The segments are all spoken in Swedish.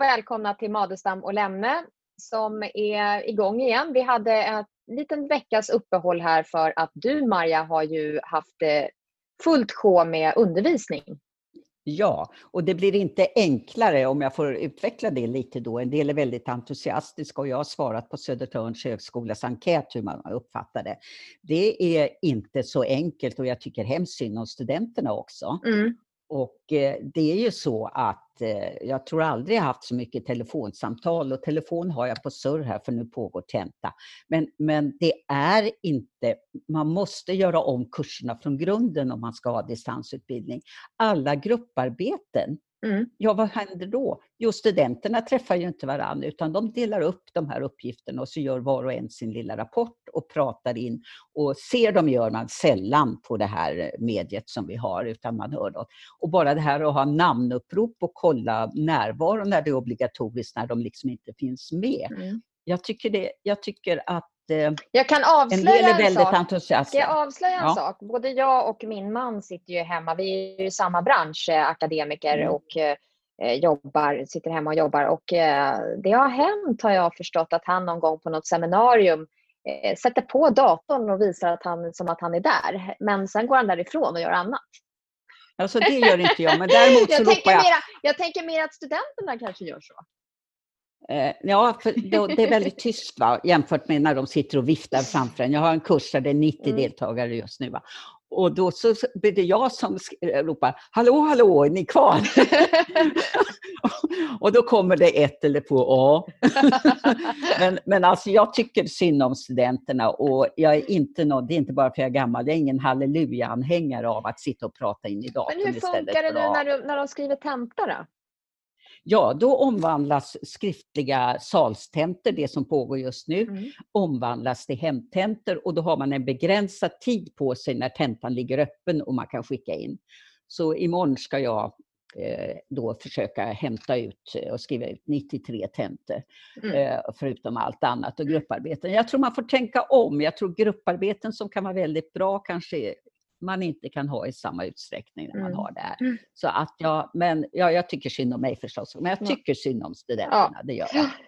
välkomna till Madestam och Lemne som är igång igen. Vi hade en liten veckas uppehåll här för att du Marja har ju haft eh, fullt sjå med undervisning. Ja, och det blir inte enklare om jag får utveckla det lite då. En del är väldigt entusiastiska och jag har svarat på Södertörns högskolas enkät hur man uppfattar det. Det är inte så enkelt och jag tycker hemskt synd om studenterna också. Mm. Och eh, det är ju så att Eh, jag tror aldrig jag haft så mycket telefonsamtal och telefon har jag på surr här för nu pågår tenta. Men, men det är inte, man måste göra om kurserna från grunden om man ska ha distansutbildning. Alla grupparbeten Mm. Ja, vad händer då? Jo, studenterna träffar ju inte varandra utan de delar upp de här uppgifterna och så gör var och en sin lilla rapport och pratar in. Och ser de gör man sällan på det här mediet som vi har utan man hör dem. Och bara det här att ha namnupprop och kolla närvaron när det är obligatoriskt när de liksom inte finns med. Mm. Jag, tycker det, jag tycker att jag kan avslöja en, en sak. Ska jag avslöja en ja. sak? Både jag och min man sitter ju hemma. Vi är ju i samma bransch, eh, akademiker mm. och eh, jobbar, sitter hemma och jobbar. Och eh, det har hänt, har jag förstått, att han någon gång på något seminarium eh, sätter på datorn och visar att han, som att han är där. Men sen går han därifrån och gör annat. Alltså det gör inte jag, men däremot så jag tänker jag... Mera, jag tänker mer att studenterna kanske gör så. Eh, ja, det är väldigt tyst va? jämfört med när de sitter och viftar framför en. Jag har en kurs där det är 90 mm. deltagare just nu. Va? Och då så blir det jag som ropar ”Hallå, hallå, är ni kvar?” Och då kommer det ett eller två ”Ja”. men, men alltså jag tycker synd om studenterna och jag är inte någon, det är inte bara för jag är gammal, jag är ingen halleluja-anhängare av att sitta och prata in i datorn Men hur funkar det nu när, du, när de skriver tenta då? Ja, då omvandlas skriftliga salstentor, det som pågår just nu, mm. omvandlas till hemtentor och då har man en begränsad tid på sig när tentan ligger öppen och man kan skicka in. Så imorgon ska jag eh, då försöka hämta ut och skriva ut 93 tentor, mm. eh, förutom allt annat och grupparbeten. Jag tror man får tänka om. Jag tror grupparbeten som kan vara väldigt bra kanske man inte kan ha i samma utsträckning när man mm. har det här. Mm. Så att jag, men ja, jag tycker synd om mig förstås, men jag tycker synd om studenterna, ja. det gör jag.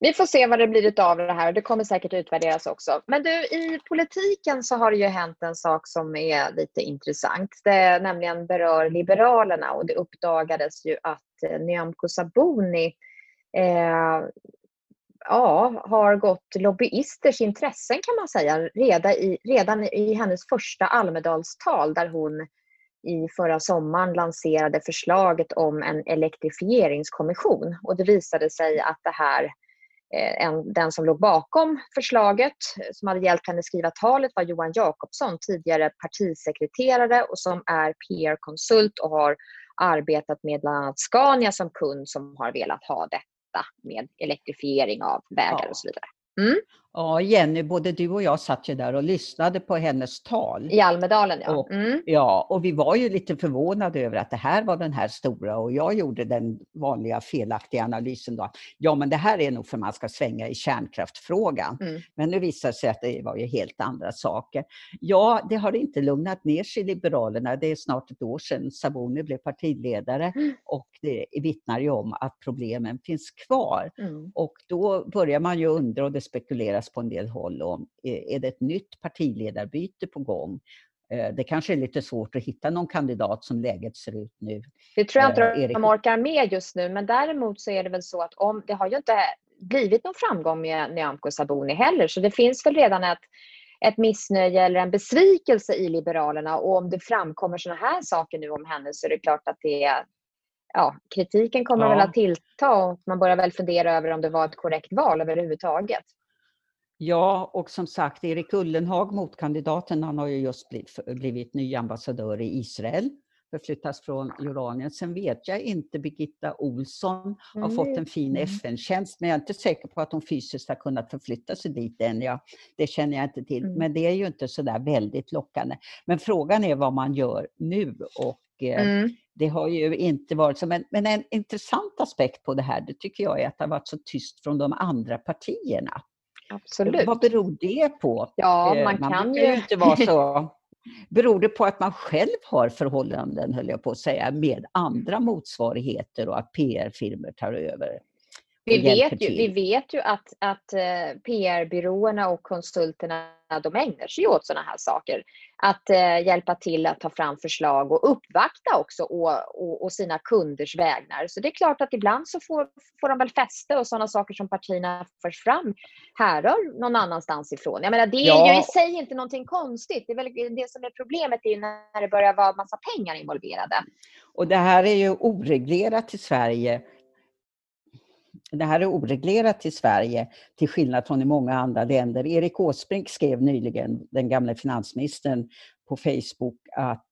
Vi får se vad det blir av det här. Det kommer säkert utvärderas också. Men du, i politiken så har det ju hänt en sak som är lite intressant. Det nämligen berör Liberalerna och det uppdagades ju att eh, Nyamko Sabuni eh, ja, har gått lobbyisters intressen kan man säga redan i, redan i hennes första Almedalstal där hon i förra sommaren lanserade förslaget om en elektrifieringskommission. Och det visade sig att det här, eh, en, den som låg bakom förslaget, som hade hjälpt henne skriva talet, var Johan Jakobsson, tidigare partisekreterare och som är PR-konsult och har arbetat med bland annat Scania som kund som har velat ha det med elektrifiering av vägar och så vidare. Mm. Ja, Jenny, både du och jag satt ju där och lyssnade på hennes tal. I Almedalen, ja. Och, mm. Ja, och vi var ju lite förvånade över att det här var den här stora och jag gjorde den vanliga felaktiga analysen då. Ja, men det här är nog för man ska svänga i kärnkraftfrågan. Mm. Men nu visar det sig att det var ju helt andra saker. Ja, det har inte lugnat ner sig i Liberalerna. Det är snart ett år sedan Sabuni blev partiledare mm. och det vittnar ju om att problemen finns kvar. Mm. Och då börjar man ju undra och det spekuleras på en del håll om, är det ett nytt partiledarbyte på gång? Eh, det kanske är lite svårt att hitta någon kandidat som läget ser ut nu. Det tror jag inte eh, de orkar med just nu, men däremot så är det väl så att om, det har ju inte blivit någon framgång med Nyamko Sabuni heller, så det finns väl redan ett, ett missnöje eller en besvikelse i Liberalerna och om det framkommer sådana här saker nu om henne så är det klart att det är Ja, kritiken kommer ja. väl att tillta och man börjar väl fundera över om det var ett korrekt val överhuvudtaget. Ja, och som sagt, Erik Ullenhag, motkandidaten, han har ju just blivit, blivit ny ambassadör i Israel, förflyttas från Jordanien. Sen vet jag inte, Birgitta Olsson har mm. fått en fin mm. FN-tjänst, men jag är inte säker på att hon fysiskt har kunnat förflytta sig dit än. Ja, det känner jag inte till, mm. men det är ju inte så där väldigt lockande. Men frågan är vad man gör nu och eh, mm. det har ju inte varit så. Men, men en intressant aspekt på det här, det tycker jag är att det har varit så tyst från de andra partierna. Absolut. Vad beror det på? Ja, eh, man, man kan ju... inte vara så Beror det på att man själv har förhållanden, höll jag på att säga, med andra motsvarigheter och att PR-firmor tar över? Vi vet, ju, vi vet ju att, att eh, PR-byråerna och konsulterna de ägnar sig åt sådana här saker. Att eh, hjälpa till att ta fram förslag och uppvakta också och, sina kunders vägnar. Så det är klart att ibland så får, får de väl fäste och sådana saker som partierna förs fram härrör någon annanstans ifrån. Jag menar, det är ja. ju i sig inte någonting konstigt. Det, är väl, det som är problemet är när det börjar vara massa pengar involverade. Och det här är ju oreglerat i Sverige det här är oreglerat i Sverige till skillnad från i många andra länder. Erik Åsbrink skrev nyligen, den gamla finansministern, på Facebook att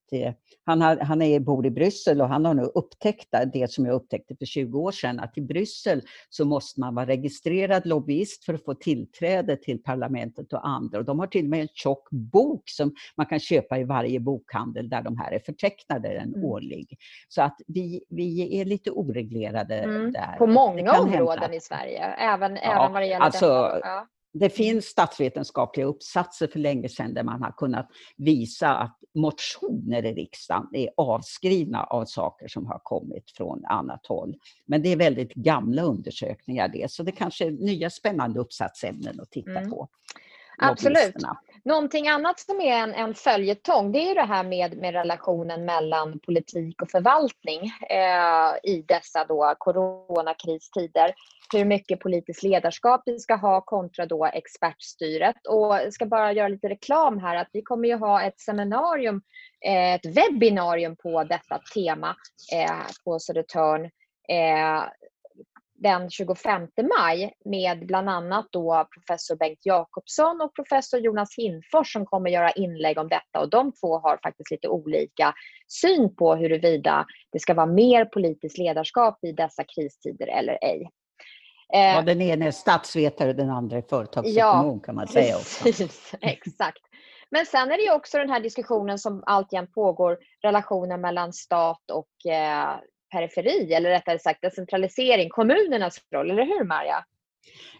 han, har, han är, bor i Bryssel och han har nu upptäckt det som jag upptäckte för 20 år sedan, att i Bryssel så måste man vara registrerad lobbyist för att få tillträde till parlamentet och andra. Och de har till och med en tjock bok som man kan köpa i varje bokhandel där de här är förtecknade en mm. årlig. Så att vi, vi är lite oreglerade mm. där. På många områden hända. i Sverige, även, ja, även vad det gäller alltså, detta. Ja. Det finns statsvetenskapliga uppsatser för länge sedan där man har kunnat visa att motioner i riksdagen är avskrivna av saker som har kommit från annat håll. Men det är väldigt gamla undersökningar det, så det kanske är nya spännande uppsatsämnen att titta mm. på. Absolut. Någonting annat som är en, en följetong det är det här med, med relationen mellan politik och förvaltning eh, i dessa då coronakristider. Hur mycket politiskt ledarskap vi ska ha kontra då expertstyret. Och jag ska bara göra lite reklam här att vi kommer ju ha ett seminarium, eh, ett webbinarium på detta tema eh, på Södertörn eh, den 25 maj med bland annat då professor Bengt Jakobsson och professor Jonas Hinfors som kommer göra inlägg om detta och de två har faktiskt lite olika syn på huruvida det ska vara mer politiskt ledarskap i dessa kristider eller ej. Ja, den ena är statsvetare och den andra är företagsekonom ja, kan man säga också. Precis, exakt. Men sen är det ju också den här diskussionen som alltjämt pågår, relationen mellan stat och eh, periferi, eller rättare sagt decentralisering, kommunernas roll, eller hur Marja?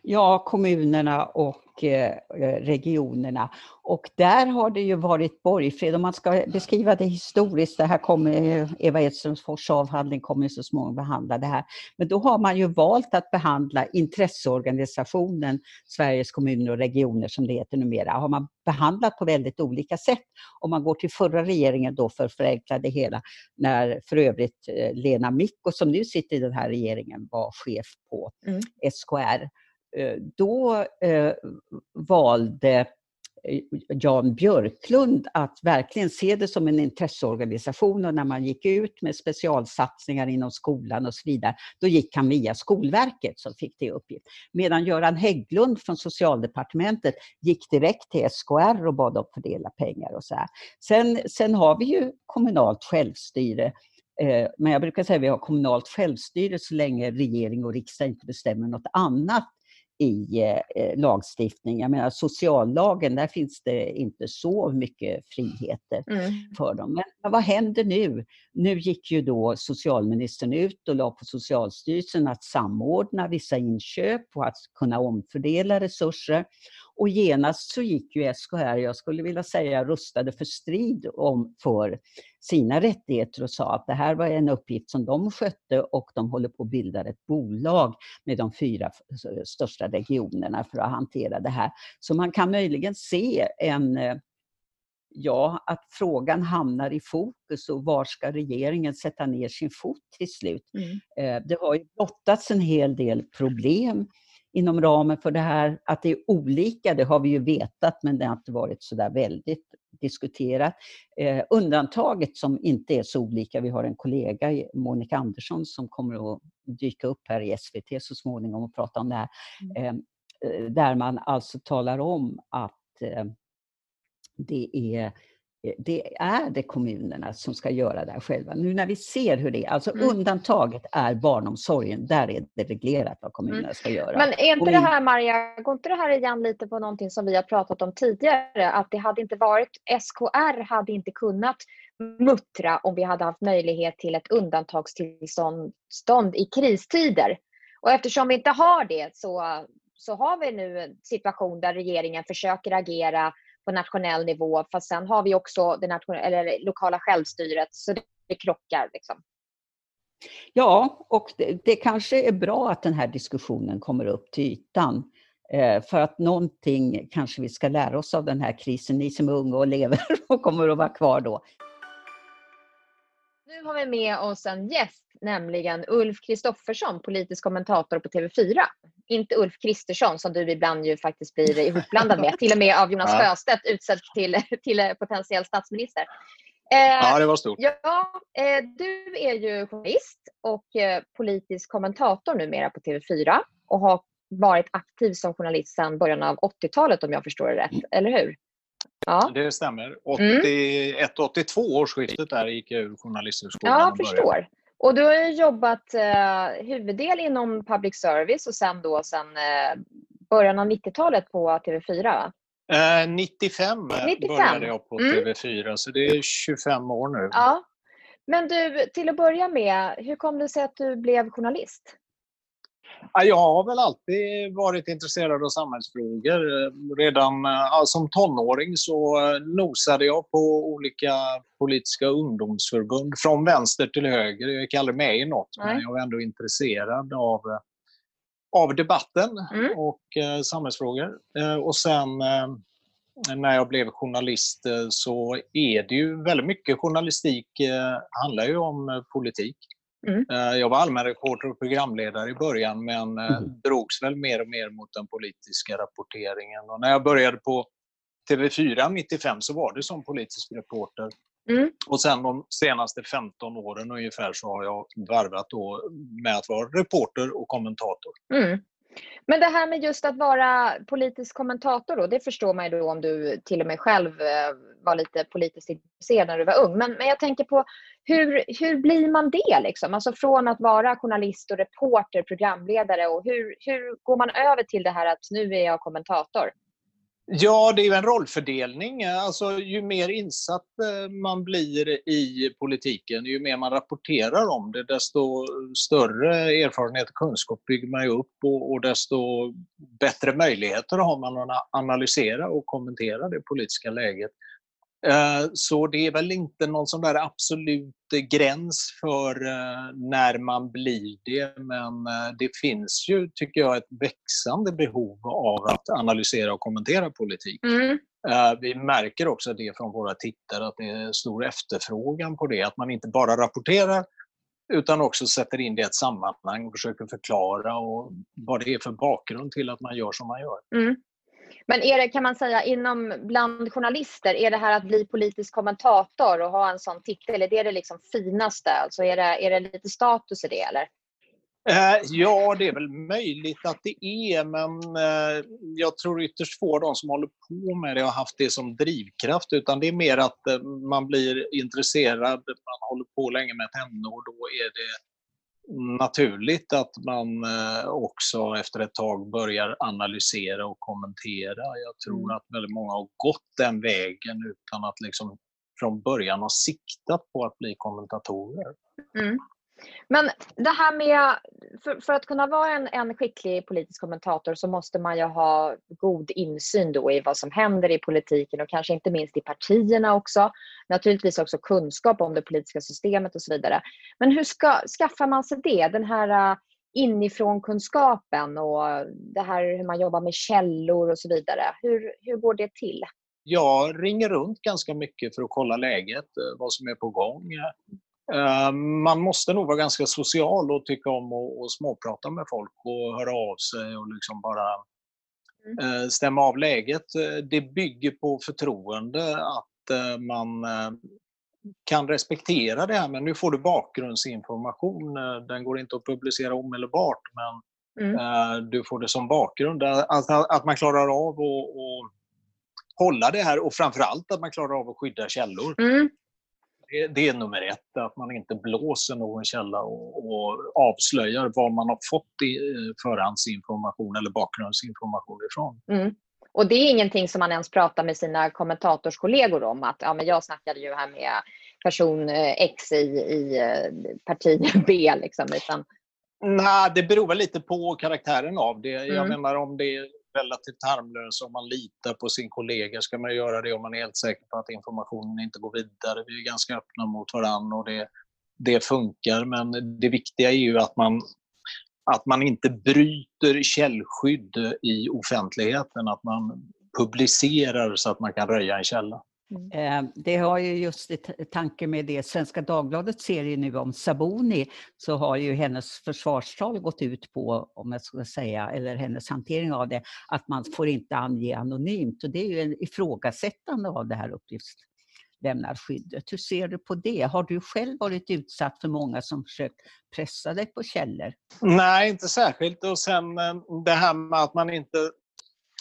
Ja, kommunerna och eh, regionerna. Och där har det ju varit borgfred. Om man ska beskriva det historiskt, det här kommer Eva Edströms avhandling kommer så småningom behandla det här. Men då har man ju valt att behandla intresseorganisationen Sveriges kommuner och regioner som det heter numera, har man behandlat på väldigt olika sätt. Om man går till förra regeringen då för att förenkla det hela, när för övrigt eh, Lena Micko som nu sitter i den här regeringen var chef på mm. SKR Eh, då eh, valde eh, Jan Björklund att verkligen se det som en intresseorganisation och när man gick ut med specialsatsningar inom skolan och så vidare, då gick han via Skolverket som fick det uppgift. Medan Göran Hägglund från Socialdepartementet gick direkt till SKR och bad dem fördela pengar och så här. Sen, sen har vi ju kommunalt självstyre eh, men jag brukar säga att vi har kommunalt självstyre så länge regering och riksdag inte bestämmer något annat i eh, lagstiftning. Jag menar sociallagen, där finns det inte så mycket friheter mm. för dem. Men, men, vad händer nu? Nu gick ju då socialministern ut och la på Socialstyrelsen att samordna vissa inköp och att kunna omfördela resurser. Och genast så gick ju SKR, jag skulle vilja säga rustade för strid om, för sina rättigheter och sa att det här var en uppgift som de skötte och de håller på att bilda ett bolag med de fyra största regionerna för att hantera det här. Så man kan möjligen se en ja, att frågan hamnar i fokus och var ska regeringen sätta ner sin fot till slut? Mm. Eh, det har ju blottats en hel del problem inom ramen för det här. Att det är olika, det har vi ju vetat, men det har inte varit så där väldigt diskuterat. Eh, undantaget som inte är så olika, vi har en kollega, Monica Andersson, som kommer att dyka upp här i SVT så småningom och prata om det här. Mm. Eh, där man alltså talar om att eh, det är det är det kommunerna som ska göra det här själva. Nu när vi ser hur det är, alltså mm. undantaget är barnomsorgen, där är det reglerat vad kommunerna mm. ska göra. Men är inte vi... det här, Maria, går inte det här igen lite på någonting som vi har pratat om tidigare, att det hade inte varit, SKR hade inte kunnat muttra om vi hade haft möjlighet till ett undantagstillstånd i kristider. Och eftersom vi inte har det så, så har vi nu en situation där regeringen försöker agera på nationell nivå. Fast sen har vi också det eller lokala självstyret, så det, krockar. Liksom. Ja, och det, det, kanske är bra att den här diskussionen kommer upp till ytan. Eh, för att någonting kanske vi ska lära oss av den här krisen, ni som är unga och lever och kommer att vara kvar då. Nu har vi med oss en gäst, nämligen Ulf Kristoffersson, politisk kommentator på TV4. Inte Ulf Kristersson som du ibland ju faktiskt blir ihopblandad med, till och med av Jonas ja. Sjöstedt utsedd till, till potentiell statsminister. Eh, ja, det var stort. Ja, eh, du är ju journalist och eh, politisk kommentator numera på TV4 och har varit aktiv som journalist sedan början av 80-talet om jag förstår det rätt, mm. eller hur? Ja. Det stämmer. 81-82 mm. årsskiftet där gick jag ur journalisthögskolan. Ja, jag förstår. Och du har jobbat eh, huvuddel inom public service och sen då sen eh, början av 90-talet på TV4 Eh, 95, 95, började jag på mm. TV4, så det är 25 år nu. Ja. Men du, till att börja med, hur kom det sig att du blev journalist? Jag har väl alltid varit intresserad av samhällsfrågor. Redan ja, som tonåring så nosade jag på olika politiska ungdomsförbund från vänster till höger. Jag gick aldrig med i något, Nej. men jag var ändå intresserad av av debatten mm. och eh, samhällsfrågor. Eh, och sen eh, när jag blev journalist eh, så är det ju väldigt mycket journalistik eh, handlar ju om eh, politik. Mm. Jag var allmänreporter och programledare i början men mm. drogs väl mer och mer mot den politiska rapporteringen. Och när jag började på TV4 95 så var det som politisk reporter. Mm. Och sen de senaste 15 åren ungefär så har jag varvat då med att vara reporter och kommentator. Mm. Men det här med just att vara politisk kommentator då, det förstår man ju då om du till och med själv eh, var lite politiskt intresserad när du var ung. Men, men jag tänker på hur, hur blir man det liksom? Alltså från att vara journalist och reporter, programledare och hur, hur går man över till det här att nu är jag kommentator? Ja, det är ju en rollfördelning. Alltså, ju mer insatt eh, man blir i politiken, ju mer man rapporterar om det, desto större erfarenhet och kunskap bygger man upp och, och desto bättre möjligheter har man att analysera och kommentera det politiska läget. Eh, så det är väl inte någon sån där absolut gräns för eh, när man blir det, men eh, det finns ju, tycker jag, ett växande behov av att analysera och kommentera politik. Mm. Vi märker också det från våra tittare, att det är stor efterfrågan på det, att man inte bara rapporterar utan också sätter in det i ett sammanhang och försöker förklara och vad det är för bakgrund till att man gör som man gör. Mm. Men är det, kan man säga, inom bland journalister, är det här att bli politisk kommentator och ha en sån titel, är det det liksom finaste? Alltså är, det, är det lite status i det eller? Eh, ja, det är väl möjligt att det är, men eh, jag tror ytterst få av de som håller på med det har haft det som drivkraft, utan det är mer att eh, man blir intresserad, man håller på länge med ett ämne och då är det naturligt att man eh, också efter ett tag börjar analysera och kommentera. Jag tror mm. att väldigt många har gått den vägen utan att liksom från början ha siktat på att bli kommentatorer. Mm. Men det här med, för, för, att kunna vara en, en skicklig politisk kommentator så måste man ju ha god insyn då i vad som händer i politiken och kanske inte minst i partierna också. Naturligtvis också kunskap om det politiska systemet och så vidare. Men hur ska, skaffar man sig det? Den här äh, inifrån kunskapen och det här hur man jobbar med källor och så vidare. Hur, hur går det till? Jag ringer runt ganska mycket för att kolla läget, vad som är på gång. Eh, man måste nog vara ganska social och tycka om att småprata med folk och höra av sig och liksom bara mm. Eh, stämma av läget. Eh, det bygger på förtroende att man kan respektera det här, men nu får du bakgrundsinformation. Den går inte att publicera omedelbart, men mm. du får det som bakgrund. Att, att man klarar av att hålla det här och framförallt att man klarar av att skydda källor. Mm det, det, är nummer ett, att man inte blåser någon källa och, och avslöjar var man har fått i, eh, förhandsinformation eller bakgrundsinformation ifrån. Mm. Och det är ingenting som man ens pratar med sina kommentatorskollegor om, att ja, men jag snackade ju här med person eh, X i, i eh, parti B. Liksom, utan... Nej, det beror väl lite på karaktären av det. Jag mm. menar om det relativt harmlösa. Om man litar på sin kollega ska man göra det om man är helt säker på att informationen inte går vidare. Vi är ganska öppna mot varandra och det, det funkar. Men det viktiga är ju att man, att man inte bryter källskydd i offentligheten. Att man publicerar så att man kan röja en källa. Mm. Eh, det har ju just i tanke med det Svenska Dagbladets serie nu om Saboni, så har ju hennes försvarstal gått ut på, om jag ska säga, eller hennes hantering av det, att man får inte ange anonymt. Och det är ju en ifrågasättande av det här uppgiftslämnarskyddet. Hur ser du på det? Har du själv varit utsatt för många som försökt pressa dig på källor? Nej, inte särskilt. Och sen eh, det här med att man inte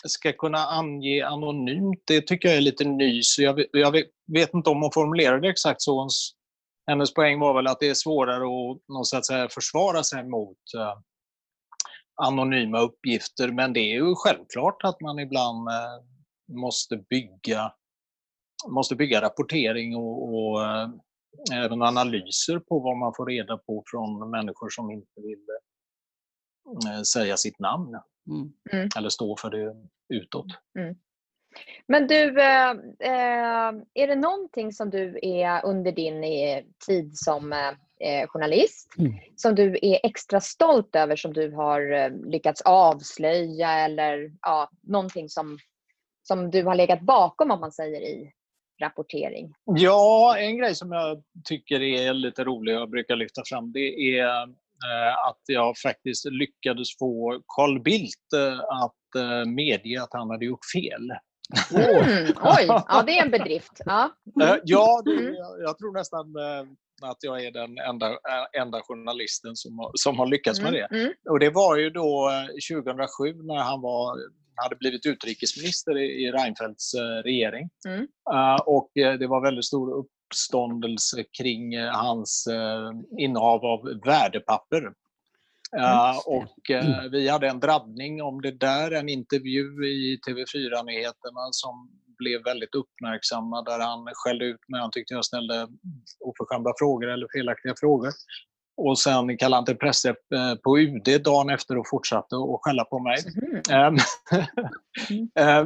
ska kunna ange anonymt, det tycker jag är lite nys. Jag, jag vet inte om hon formulerade det exakt så. Hennes poäng var väl att det är svårare att, så att säga, försvara sig mot eh, anonyma uppgifter. Men det är ju självklart att man ibland eh, måste bygga måste bygga rapportering och, och eh, även analyser på vad man får reda på från människor som inte vill eh, säga sitt namn. Mm. mm. Eller stå för det utåt. Mm. Men du, eh, eh, är det någonting som du är under din eh, tid som journalist mm. som du är extra stolt över som du har lyckats avslöja eller ja, någonting som, som du har legat bakom om man säger i rapportering? Ja, en grej som jag tycker är lite rolig och brukar lyfta fram det är att jag faktiskt lyckades få Carl Bildt eh, att eh, medge att han hade gjort fel. Mm, oj, ja det är en bedrift. Ja, ja det, mm. jag tror nästan att jag är den enda, enda journalisten som har, som har lyckats med mm, det. Mm. Och det var ju då 2007 när han var, hade blivit utrikesminister i, i Reinfeldts regering. Mm. Uh, och det var väldigt stor upp, uppståndelse kring eh, hans eh, innehav av värdepapper. Uh, och uh, vi hade en drabbning om det där, en intervju i TV4-nyheterna som blev väldigt uppmärksammad där han skällde ut mig. Han tyckte jag ställde oförskämda frågor eller felaktiga frågor. Och sen kallade han till pressträff på UD dagen efter och fortsatte att skälla på mig. Mm.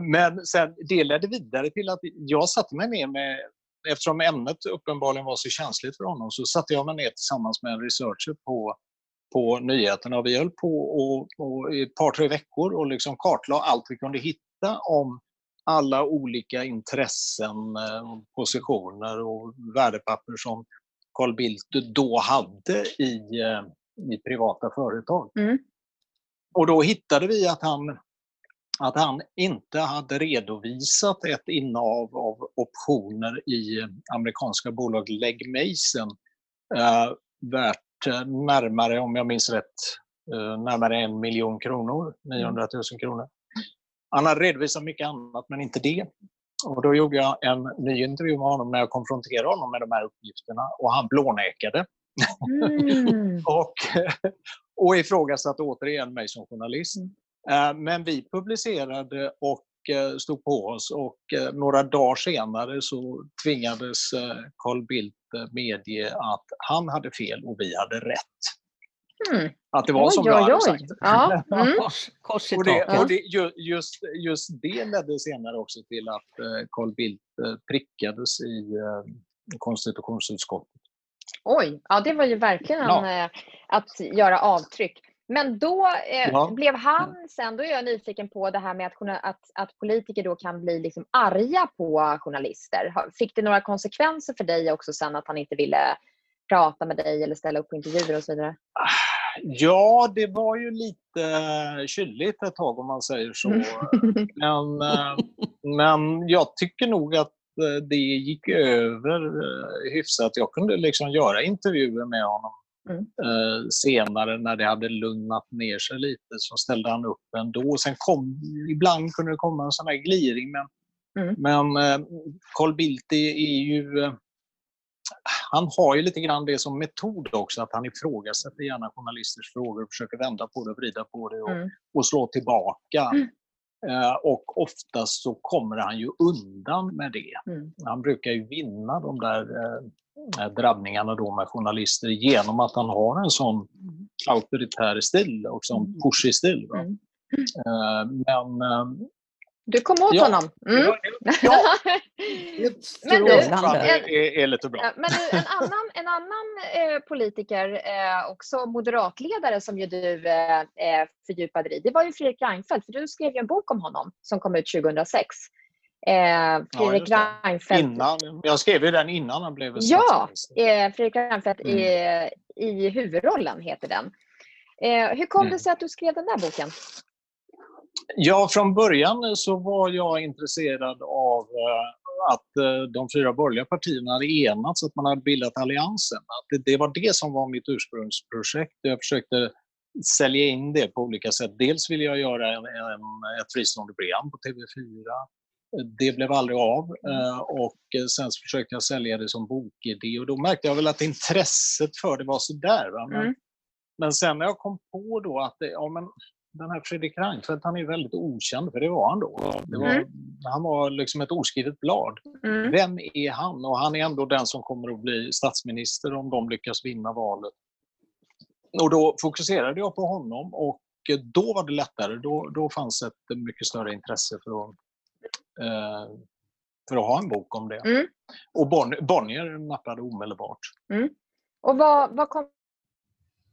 Men sen, det ledde vidare till att jag satte mig ner med eftersom ämnet uppenbarligen var så känsligt för honom så satte jag mig ner tillsammans med en researcher på, på nyheterna och vi höll på och, och i ett par, tre veckor och liksom kartlade allt vi kunde hitta om alla olika intressen, eh, positioner och värdepapper som Carl Bildt då hade i, eh, i privata företag. Mm. Och då hittade vi att han att han inte hade redovisat ett innehav av optioner i amerikanska bolag Legg Mason eh, värt eh, närmare, om jag minns rätt, eh, närmare en miljon kronor, 900 000 kronor. Han hade redovisat mycket annat, men inte det. Och då gjorde jag en ny intervju med honom när jag konfronterade honom med de här uppgifterna och han blånekade. Mm. och, och ifrågasatte återigen mig som journalist. Eh, men vi publicerade och eh, stod på oss och eh, några dagar senare så tvingades Carl Bildt medge att han hade fel och vi hade rätt. Mm. Att det var oj, som jag hade sagt. Ja. Mm. Kors, och det, och det, just, just det ledde senare också till att Carl Bildt prickades i konstitutionsutskottet. Oj, ja det var ju verkligen ja. att göra avtryck. Men då eh, ja. blev han sen, då är jag nyfiken på det här med att, att, att politiker då kan bli liksom arga på journalister. Fick det några konsekvenser för dig också sen att han inte ville prata med dig eller ställa upp på intervjuer och så vidare? Ja, det var ju lite kylligt ett tag om man säger så. Mm. men, eh, men jag tycker nog att eh, det gick över hyfsat. Jag kunde liksom göra intervjuer med honom Mm. Eh, senare när det hade lugnat ner sig lite så ställde han upp ändå. Sen kom, ibland kunde det komma en sån här gliring men, mm. men eh, Carl Bildt är, ju eh, han har ju lite grann det som metod också, att han ifrågasätter gärna journalisters frågor och försöker vända på det, vrida på det och, mm. och slå tillbaka. Mm. Uh, och oftast så kommer han ju undan med det. Mm. Han brukar ju vinna de där Eh, drabbningarna då med journalister genom att han har en sån mm. auktoritär stil och sån mm. pushig stil. Mm. Men du kom åt ja, honom. Mm. Ja, men du, är, är, lite bra. Men du, en annan, en annan eh, politiker, eh, också moderatledare som ju du eh, fördjupade dig i, det var ju Fredrik Reinfeldt, för du skrev ju en bok om honom som kom ut 2006. Eh, Fredrik ja, Reinfeldt. Innan, jag skrev ju den innan han blev Ja, eh, Fredrik Reinfeldt mm. i, i huvudrollen heter den. Eh, hur kom mm. det sig att du skrev den där boken? Ja, från början så var jag intresserad av eh, att eh, de fyra borgerliga partierna hade enats, att man hade bildat Alliansen. Att det, det var det som var mitt ursprungsprojekt. Jag försökte sälja in det på olika sätt. Dels ville jag göra en, en, ett fristående program på TV4. Det blev aldrig av eh, och sen försökte jag sälja det som bokidé och då märkte jag väl att intresset för det var sådär. Men, mm. men sen när jag kom på då att det, ja, men den här Fredrik Reinfeldt, han är väldigt okänd, för det var han då. Var, mm. Han var liksom ett oskrivet blad. Mm. Vem är han? Och han är ändå den som kommer att bli statsminister om de lyckas vinna valet. Och då fokuserade jag på honom och då var det lättare. Då, då fanns ett mycket större intresse för att, eh, för att ha en bok om det. Mm. Och Bonnier nappade omedelbart. Mm. Och vad, vad kom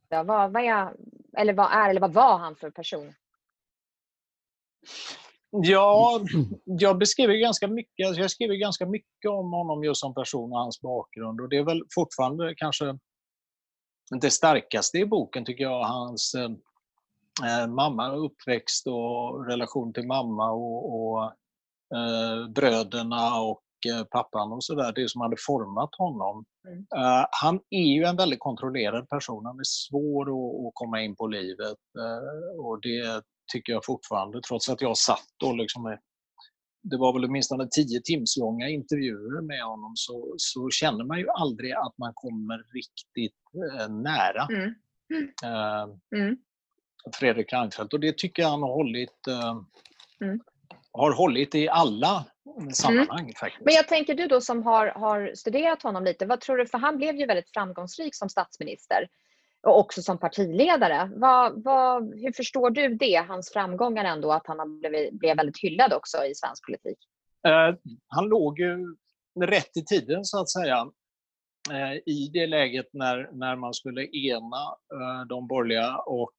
vad, vad, är, eller vad är eller vad var han för person? Ja, jag beskriver ganska mycket, alltså jag skriver ganska mycket om honom just som person och hans bakgrund. Och det är väl fortfarande kanske det starkaste i boken tycker jag, hans eh, mamma, uppväxt och relation till mamma och, och eh, bröderna och Eh, pappan och sådär, det som hade format honom. Mm. Uh, han är ju en väldigt kontrollerad person. Han är svår att, att komma in på livet uh, och det tycker jag fortfarande, trots att jag satt och liksom det var väl åtminstone tio timslånga intervjuer med honom så, så känner man ju aldrig att man kommer riktigt eh, nära mm. Eh, mm. Fredrik Reinfeldt och det tycker jag han har hållit eh, mm. Har hållit i alla sammanhang. Mm. Faktiskt. Men jag tänker du då som har, har studerat honom lite, vad tror du, för han blev ju väldigt framgångsrik som statsminister och också som partiledare. Vad, vad, hur förstår du det, hans framgångar ändå, att han blev, blev väldigt hyllad också i svensk politik? Uh, han låg ju rätt i tiden så att säga uh, i det läget när, när man skulle ena uh, de borgerliga och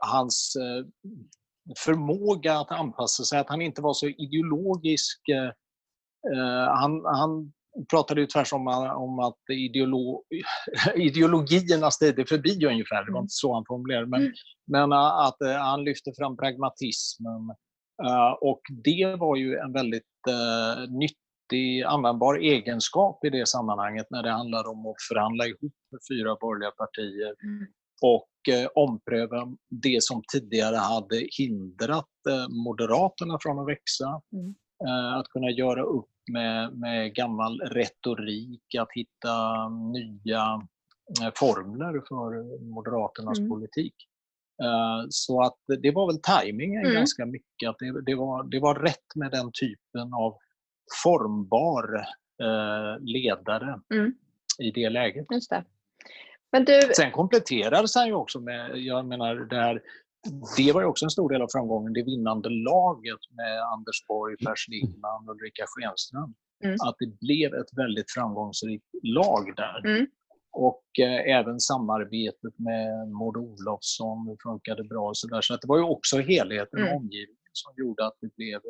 hans förmåga att anpassa sig, att han inte var så ideologisk. Eh, eh, han, han pratade ju tvärsom om att ideolo, ideologiernas tid är förbi ungefär, det var inte så han formulerade men, mm. men eh, att han lyfte fram pragmatismen. Och det var ju en väldigt nyttig, användbar egenskap i det sammanhanget när det handlade om att förhandla ihop fyra borgerliga partier. Mm och eh, ompröva det som tidigare hade hindrat eh, Moderaterna från att växa. Mm. Eh, att kunna göra upp med, med gammal retorik, att hitta nya formler för Moderaternas mm. politik. Så att det var väl tajmingen mm. ganska mycket. Att det, det, var, det var rätt med den typen av formbar ledare mm. i det läget. Just det. Men du... Sen kompletterades han ju också med, jag menar det här, det var ju också en stor del av framgången, det vinnande laget med Anders Borg, Per Schlingmann och Ulrika Schenström. Mm. Att det blev ett väldigt framgångsrikt lag där. Mm. Och eh, även samarbetet med Maud Olofsson funkade bra. Och så där. så att det var ju också helheten mm. omgivningen som gjorde att det blev,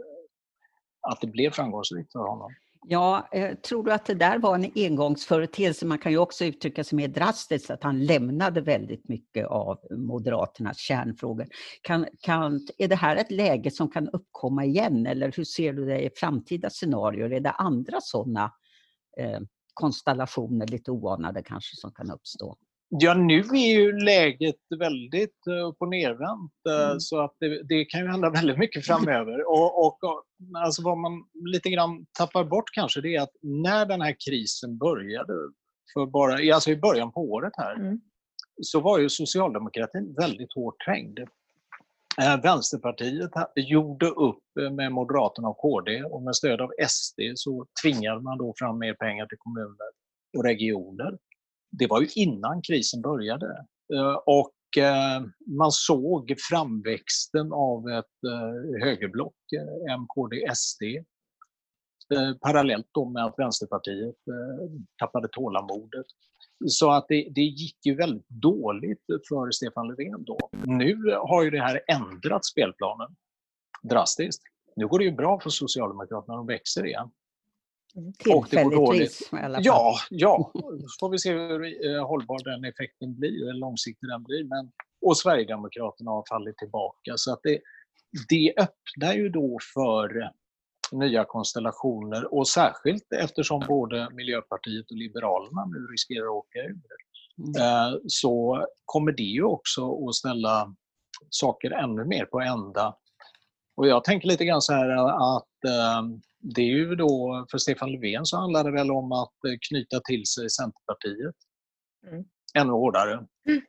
att det blev framgångsrikt för honom. Ja, eh, tror du att det där var en engångsföreteelse? Man kan ju också uttrycka sig mer drastiskt att han lämnade väldigt mycket av Moderaternas kärnfrågor. Kan, kan, är det här ett läge som kan uppkomma igen eller hur ser du det i framtida scenarier? Är det andra sådana eh, konstellationer, lite oanade kanske, som kan uppstå? Ja, nu är ju läget väldigt eh, upp och nervänt eh, mm. så att det, det, kan ju hända väldigt mycket framöver. Och, och, alltså vad man lite grann tappar bort kanske det är att när den här krisen började, för bara, alltså i början på året här, mm. så var ju socialdemokratin väldigt hårt trängd. Eh, Vänsterpartiet gjorde upp med Moderaterna och KD och med stöd av SD så tvingade man då fram mer pengar till kommuner och regioner det var ju innan krisen började. Eh, och eh, man såg framväxten av ett eh, högerblock, MKD, SD, parallellt då med att Vänsterpartiet tappade tålamodet. Så att det, det, gick ju väldigt dåligt för Stefan Löfven då. Nu har ju det här ändrat spelplanen drastiskt. Nu går det ju bra för Socialdemokraterna, de växer igen. Tillfälligtvis i alla fall. Ja, ja. Så får vi se hur eh, hållbar den effekten blir, hur långsiktig den blir. Men, och Sverigedemokraterna har fallit tillbaka. Så att det, det öppnar ju då för nya konstellationer och särskilt eftersom både Miljöpartiet och Liberalerna nu riskerar att åka ur. Mm. Eh, så kommer det ju också att ställa saker ännu mer på ända. Och jag tänker lite grann så här att eh, det är ju då, för Stefan Löfven så handlar det väl om att knyta till sig Centerpartiet mm. ännu hårdare. Mm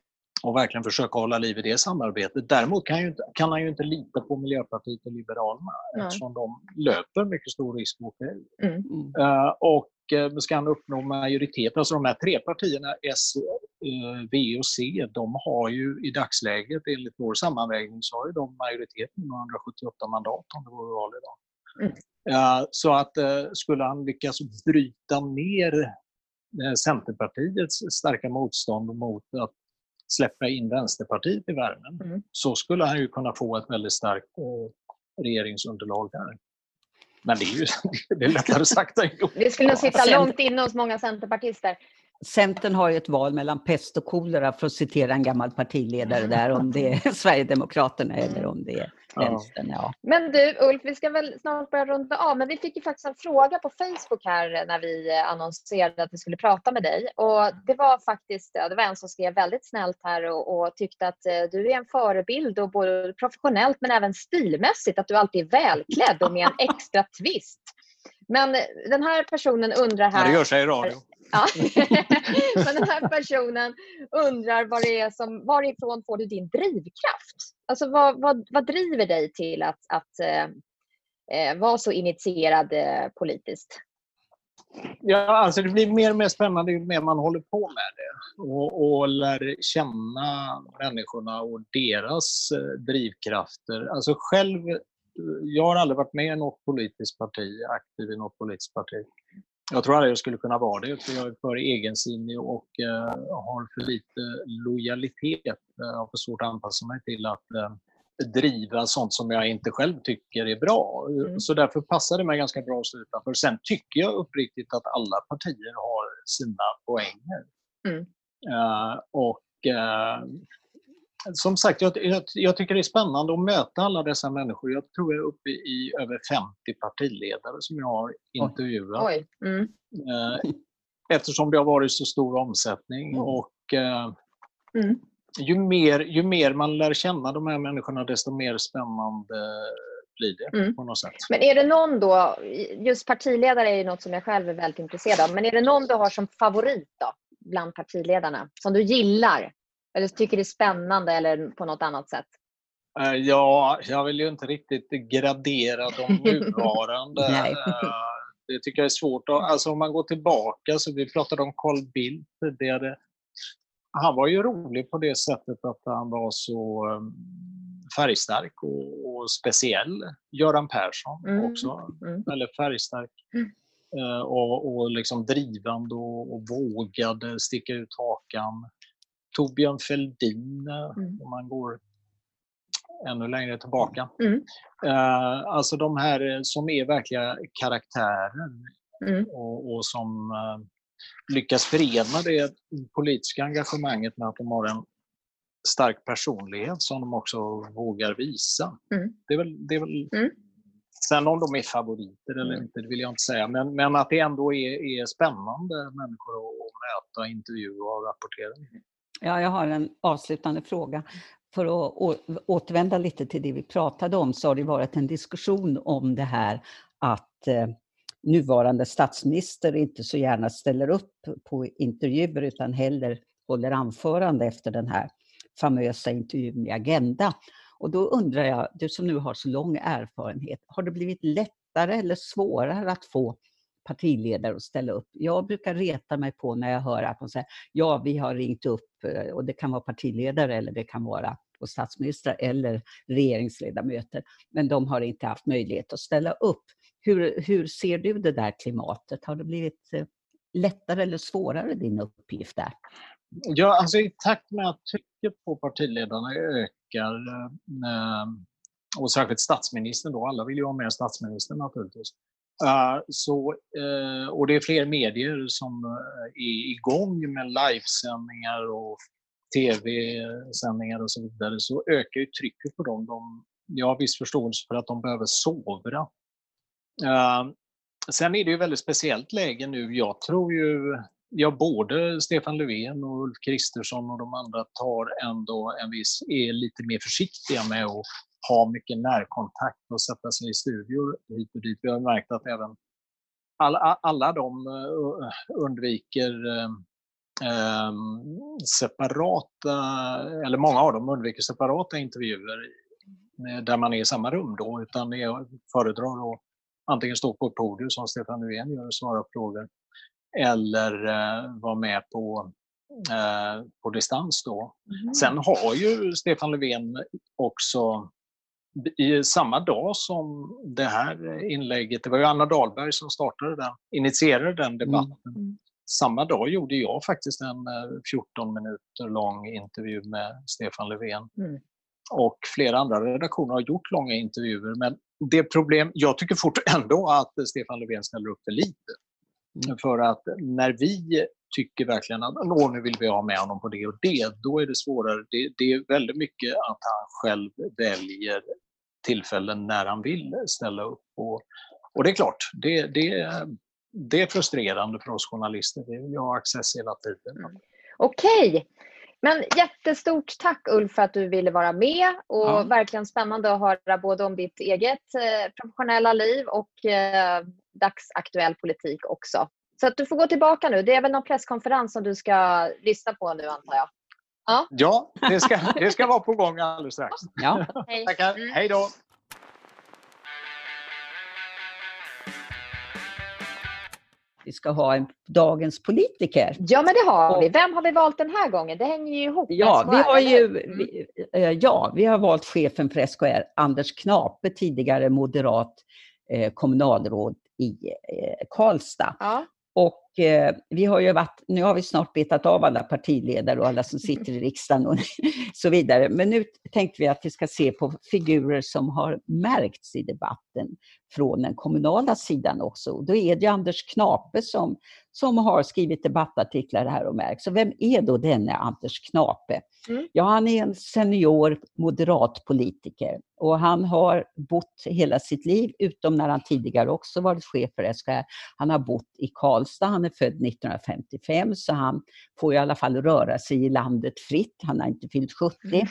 och verkligen försöka hålla liv i det samarbetet. Däremot kan, ju, kan han ju inte lita på Miljöpartiet och Liberalerna mm. eftersom de löper mycket stor risk att åka. Mm. Uh, och uh, ska han uppnå majoritet, alltså de här tre partierna S, uh, V och C, de har ju i dagsläget enligt vår sammanvägning så har ju de majoriteten med 178 mandat om det vore val idag. Mm. Så att skulle han lyckas bryta ner Centerpartiets starka motstånd mot att släppa in Vänsterpartiet i värmen mm. så skulle han ju kunna få ett väldigt starkt eh, regeringsunderlag där. Men det är ju det är lättare sagt än gjort. Det skulle nog sitta långt inne hos många centerpartister. Centern har ju ett val mellan pest och kolera för att citera en gammal partiledare där om det är Sverigedemokraterna eller om det är vänstern. Ja. Men du Ulf, vi ska väl snart börja runda av men vi fick ju faktiskt en fråga på Facebook här när vi annonserade att vi skulle prata med dig och det var faktiskt ja, det var en som skrev väldigt snällt här och, och tyckte att eh, du är en förebild och både professionellt men även stilmässigt att du alltid är välklädd och med en extra twist. Men den här personen undrar här... Ja, det gör sig i radio. Ja. Men den här personen undrar vad det är som, varifrån får du din drivkraft? Alltså vad, vad, vad driver dig till att, att eh, eh vara så initierad eh, politiskt? Ja, alltså det blir mer och mer spännande ju mer man håller på med det och, och lär känna människorna och deras eh, drivkrafter. Alltså själv, jag har aldrig varit med i något politiskt parti, aktiv i något politiskt parti. Jag tror aldrig jag skulle kunna vara det, för jag är för egensinnig och uh, har för lite lojalitet. Jag har för svårt att anpassa mig till att uh, driva sånt som jag inte själv tycker är bra. Mm. Så därför passar det mig ganska bra att stå utanför. Sen tycker jag uppriktigt att alla partier har sina poänger. Mm. Uh, och som sagt, jag, jag, jag, tycker det är spännande att möta alla dessa människor. Jag tror jag är uppe i över 50 partiledare som jag har intervjuat. Oj. Mm. Eh, eftersom det har varit så stor omsättning. Mm. Och, eh, mm. ju, mer, ju mer man lär känna de här människorna, desto mer spännande blir det mm. på något sätt. Men är det någon då, just partiledare är ju något som jag själv är väldigt intresserad av, men är det någon du har som favorit då, bland partiledarna, som du gillar? Eller tycker det är spännande eller på något annat sätt? Eh, ja, jag vill ju inte riktigt gradera de nuvarande. Eh, det tycker jag är svårt. Alltså om man går tillbaka, så vi pratade om Carl Bildt tidigare. Han var ju rolig på det sättet att han var så ehm, färgstark och, och speciell. Göran Persson mm. också, mm. väldigt färgstark. Mm. Uh, och, och liksom drivande och, och vågade sticka ut hakan. Torbjörn Fälldin, eh, mm. om man går ännu längre tillbaka. Mm. Uh, alltså de här eh, som är verkliga karaktärer mm. och, och, som uh, lyckas förena det politiska engagemanget med att de har en stark personlighet som de också vågar visa. Mm. Det är väl, det är väl mm. Sen om de är favoriter eller mm. inte, det vill jag inte säga. Men, men att det ändå är, är spännande människor att, att möta, intervjua och rapportera. Ja, jag har en avslutande fråga. För att återvända lite till det vi pratade om så har det varit en diskussion om det här att eh, nuvarande statsminister inte så gärna ställer upp på intervjuer utan hellre håller anförande efter den här famösa intervjun i Agenda. Och då undrar jag, du som nu har så lång erfarenhet, har det blivit lättare eller svårare att få partiledare att ställa upp. Jag brukar reta mig på när jag hör att de säger ja, vi har ringt upp eh, och det kan vara partiledare eller det kan vara och statsministrar eller regeringsledamöter, men de har inte haft möjlighet att ställa upp. Hur, hur ser du det där klimatet? Har det blivit eh, lättare eller svårare din uppgift där? Ja, alltså i takt med att trycket på partiledarna ökar eh, ehm, och särskilt statsministern då, alla vill ju ha med statsministern naturligtvis. Eh, så, uh, och det är fler medier som eh, är igång med livesändningar och tv-sändningar och så vidare, så ökar ju trycket på dem. De, jag har viss förståelse för att de behöver sovra. sen är det ju väldigt speciellt läge nu. Jag tror ju, ja både Stefan Löfven och Ulf Kristersson och de andra tar ändå en viss, är lite mer försiktiga med att ha mycket närkontakt och sätta sig i studior hit och dit. Vi har märkt att även alla, alla de eh, undviker eh, separata, eller många av dem undviker separata intervjuer där man är i samma rum då, utan föredrar att antingen stå på ett podium som Stefan Löfven gör och svara på frågor, eller eh, vara med på, eh, på distans då. Mm. Sen har ju Stefan Löfven också i samma dag som det här inlägget, det var ju Anna Dahlberg som startade den, initierade den debatten. Mm. mm. Samma dag gjorde jag faktiskt en 14 eh, minuter lång intervju med Stefan Löfven. Mm. Och flera andra redaktioner har gjort långa intervjuer. Men det problem, jag tycker fort ändå att Stefan Löfven ställer upp för lite. Mm. För att när vi tycker verkligen att Nå, nu vill vi ha med honom på det och det, då är det svårare. Det, det är väldigt mycket att han själv väljer tillfällen när han vill ställa upp. Och, och det är klart, det, det, det är frustrerande för oss journalister. Vi vill ha access hela tiden. Mm. Okej. Men jättestort tack Ulf för att du ville vara med och ja. verkligen spännande att höra både om ditt eget eh, professionella liv och eh, dagsaktuell politik också. Så att du får gå tillbaka nu. Det är väl någon presskonferens som du ska lyssna på nu antar jag? Ja, ja det, ska, det ska vara på gång alldeles strax. Ja. Hej. Tackar. Mm. Hej då. vi ska ha en dagens politiker. Ja, men det har vi. Vem har vi valt den här gången? Det hänger ju ihop ja, vi har ju, vi, eh, ja, vi har valt chefen för SKR, Anders Knape, tidigare moderat eh, kommunalråd i eh, Karlstad. Ja. Och eh, vi har ju varit, nu har vi snart betat av alla partiledare och alla som sitter i riksdagen och så vidare. Men nu tänkte vi att vi ska se på figurer som har märkts i debatten från den kommunala sidan också. Då är det Anders Knape som, som har skrivit debattartiklar här och märks. Så vem är då denne Anders Knape? Mm. Ja, han är en senior moderat politiker och han har bott hela sitt liv, utom när han tidigare också varit chef för SKR. Han har bott i Karlstad, han är född 1955 så han får i alla fall röra sig i landet fritt. Han har inte fyllt 70. Mm.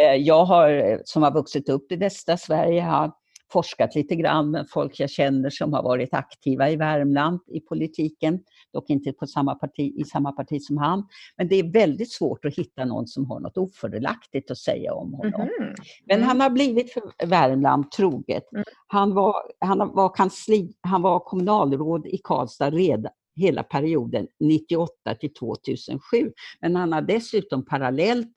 Eh, jag har, som har vuxit upp i västra Sverige, har forskat lite grann med folk jag känner som har varit aktiva i Värmland i politiken, dock inte på samma parti, i samma parti som han. Men det är väldigt svårt att hitta någon som har något ofördelaktigt att säga om honom. Mm. Men mm. han har blivit för Värmland troget. Mm. Han, var, han, var kansli, han var kommunalråd i Karlstad redan hela perioden 98 till 2007. Men han har dessutom parallellt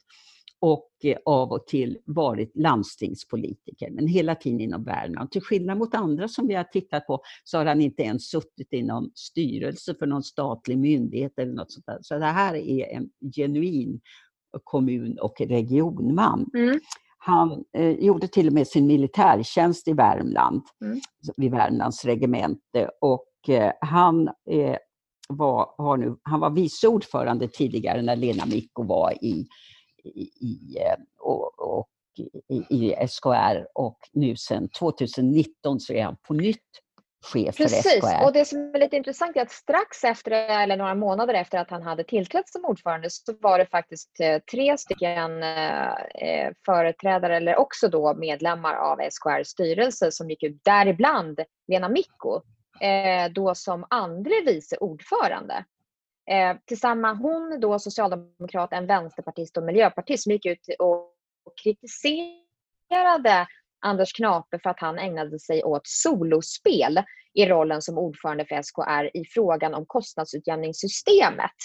och eh, av och till varit landstingspolitiker, men hela tiden inom Värmland. Till skillnad mot andra som vi har tittat på så har han inte ens suttit i någon styrelse för någon statlig myndighet eller något sånt där. Så det här är en genuin kommun och regionman. Mm. Han eh, gjorde till och med sin militärtjänst i Värmland, mm. vid Värmlands regemente och eh, han eh, var, har nu, han var vice ordförande tidigare när Lena Micko var i i, eh, och, och i, i, SKR och nu sedan 2019 så är han på nytt chef Precis. för SKR. och det som är lite intressant är att strax efter, eller några månader efter att han hade tillträtt som ordförande så var det faktiskt eh, tre stycken eh, företrädare eller också då medlemmar av SKRs styrelse som gick ut, däribland Lena Micko, då som andre vice ordförande. Eh, tillsammans, hon då socialdemokrat, en vänsterpartist och miljöpartist som gick ut och, och kritiserade Anders Knape för att han ägnade sig åt solospel i rollen som ordförande för SKR i frågan om kostnadsutjämningssystemet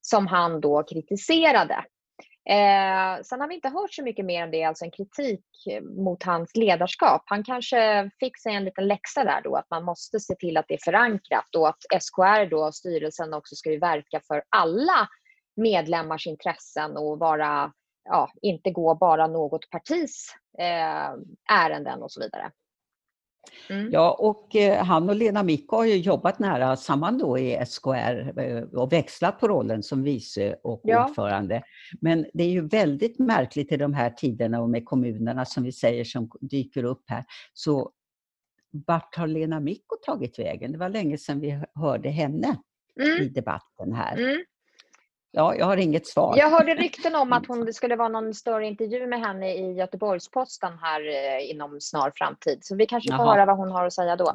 som han då kritiserade. Eh, sen har vi inte hört så mycket mer om det, alltså en kritik eh, mot hans ledarskap. Han kanske fick sig en liten läxa där då, att man måste se till att det är förankrat och att SKR då, styrelsen, också ska verka för alla medlemmars intressen och vara, ja, inte gå bara något partis eh, ärenden och så vidare. Mm. Ja, och eh, han och Lena Micko har ju jobbat nära samman då i SKR eh, och växlat på rollen som vice och ja. ordförande. Men det är ju väldigt märkligt i de här tiderna och med kommunerna som vi säger som dyker upp här. Så vart har Lena Micko tagit vägen? Det var länge sedan vi hörde henne mm. i debatten här. Mm. Ja, jag har inget svar. Jag hörde rykten om att hon, det skulle vara någon större intervju med henne i Göteborgs-Posten här eh, inom snar framtid. Så vi kanske får Jaha. höra vad hon har att säga då.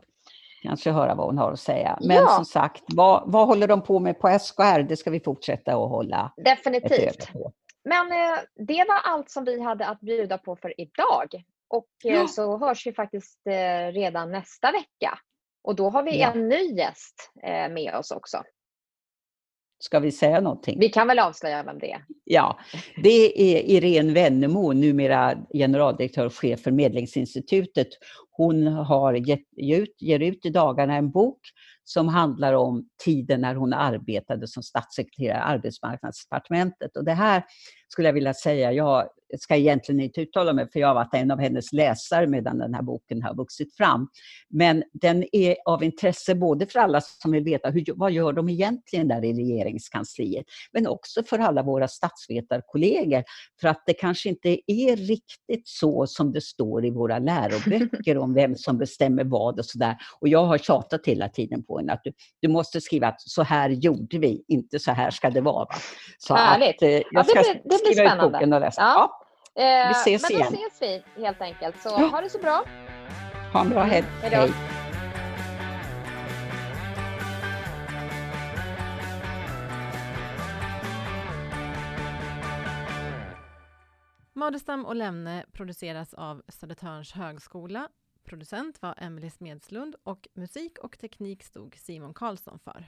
Kanske höra vad hon har att säga. Men ja. som sagt, vad, vad håller de på med på SKR? Det ska vi fortsätta att hålla Definitivt. Men eh, det var allt som vi hade att bjuda på för idag. Och eh, ja. så hörs vi faktiskt eh, redan nästa vecka. Och då har vi ja. en ny gäst eh, med oss också. Ska vi säga någonting? Vi kan väl avslöja vem det är. Ja, det är Irene Wennemo, numera generaldirektör och chef för Medlingsinstitutet. Hon har gett ut, ger ut i dagarna en bok som handlar om tiden när hon arbetade som statssekreterare i Arbetsmarknadsdepartementet. Och det här skulle jag vilja säga, jag ska egentligen inte uttala mig för jag har varit en av hennes läsare medan den här boken har vuxit fram. Men den är av intresse både för alla som vill veta hur, vad gör de egentligen där i regeringskansliet, men också för alla våra statsvetarkollegor. För att det kanske inte är riktigt så som det står i våra läroböcker om vem som bestämmer vad och sådär. Och jag har tjatat hela tiden på henne att du, du måste skriva att så här gjorde vi, inte så här ska det vara. Så Härligt. Att, eh, jag ska ja, det, det blir skriva spännande. ut boken och läsa. Ja. Eh, vi ses igen. Men då ses vi helt enkelt. Så ja. ha det så bra. Ha en bra helg. Hej. Madestam och Lemne produceras av Södertörns högskola. Producent var Emelie Smedslund och musik och teknik stod Simon Karlsson för.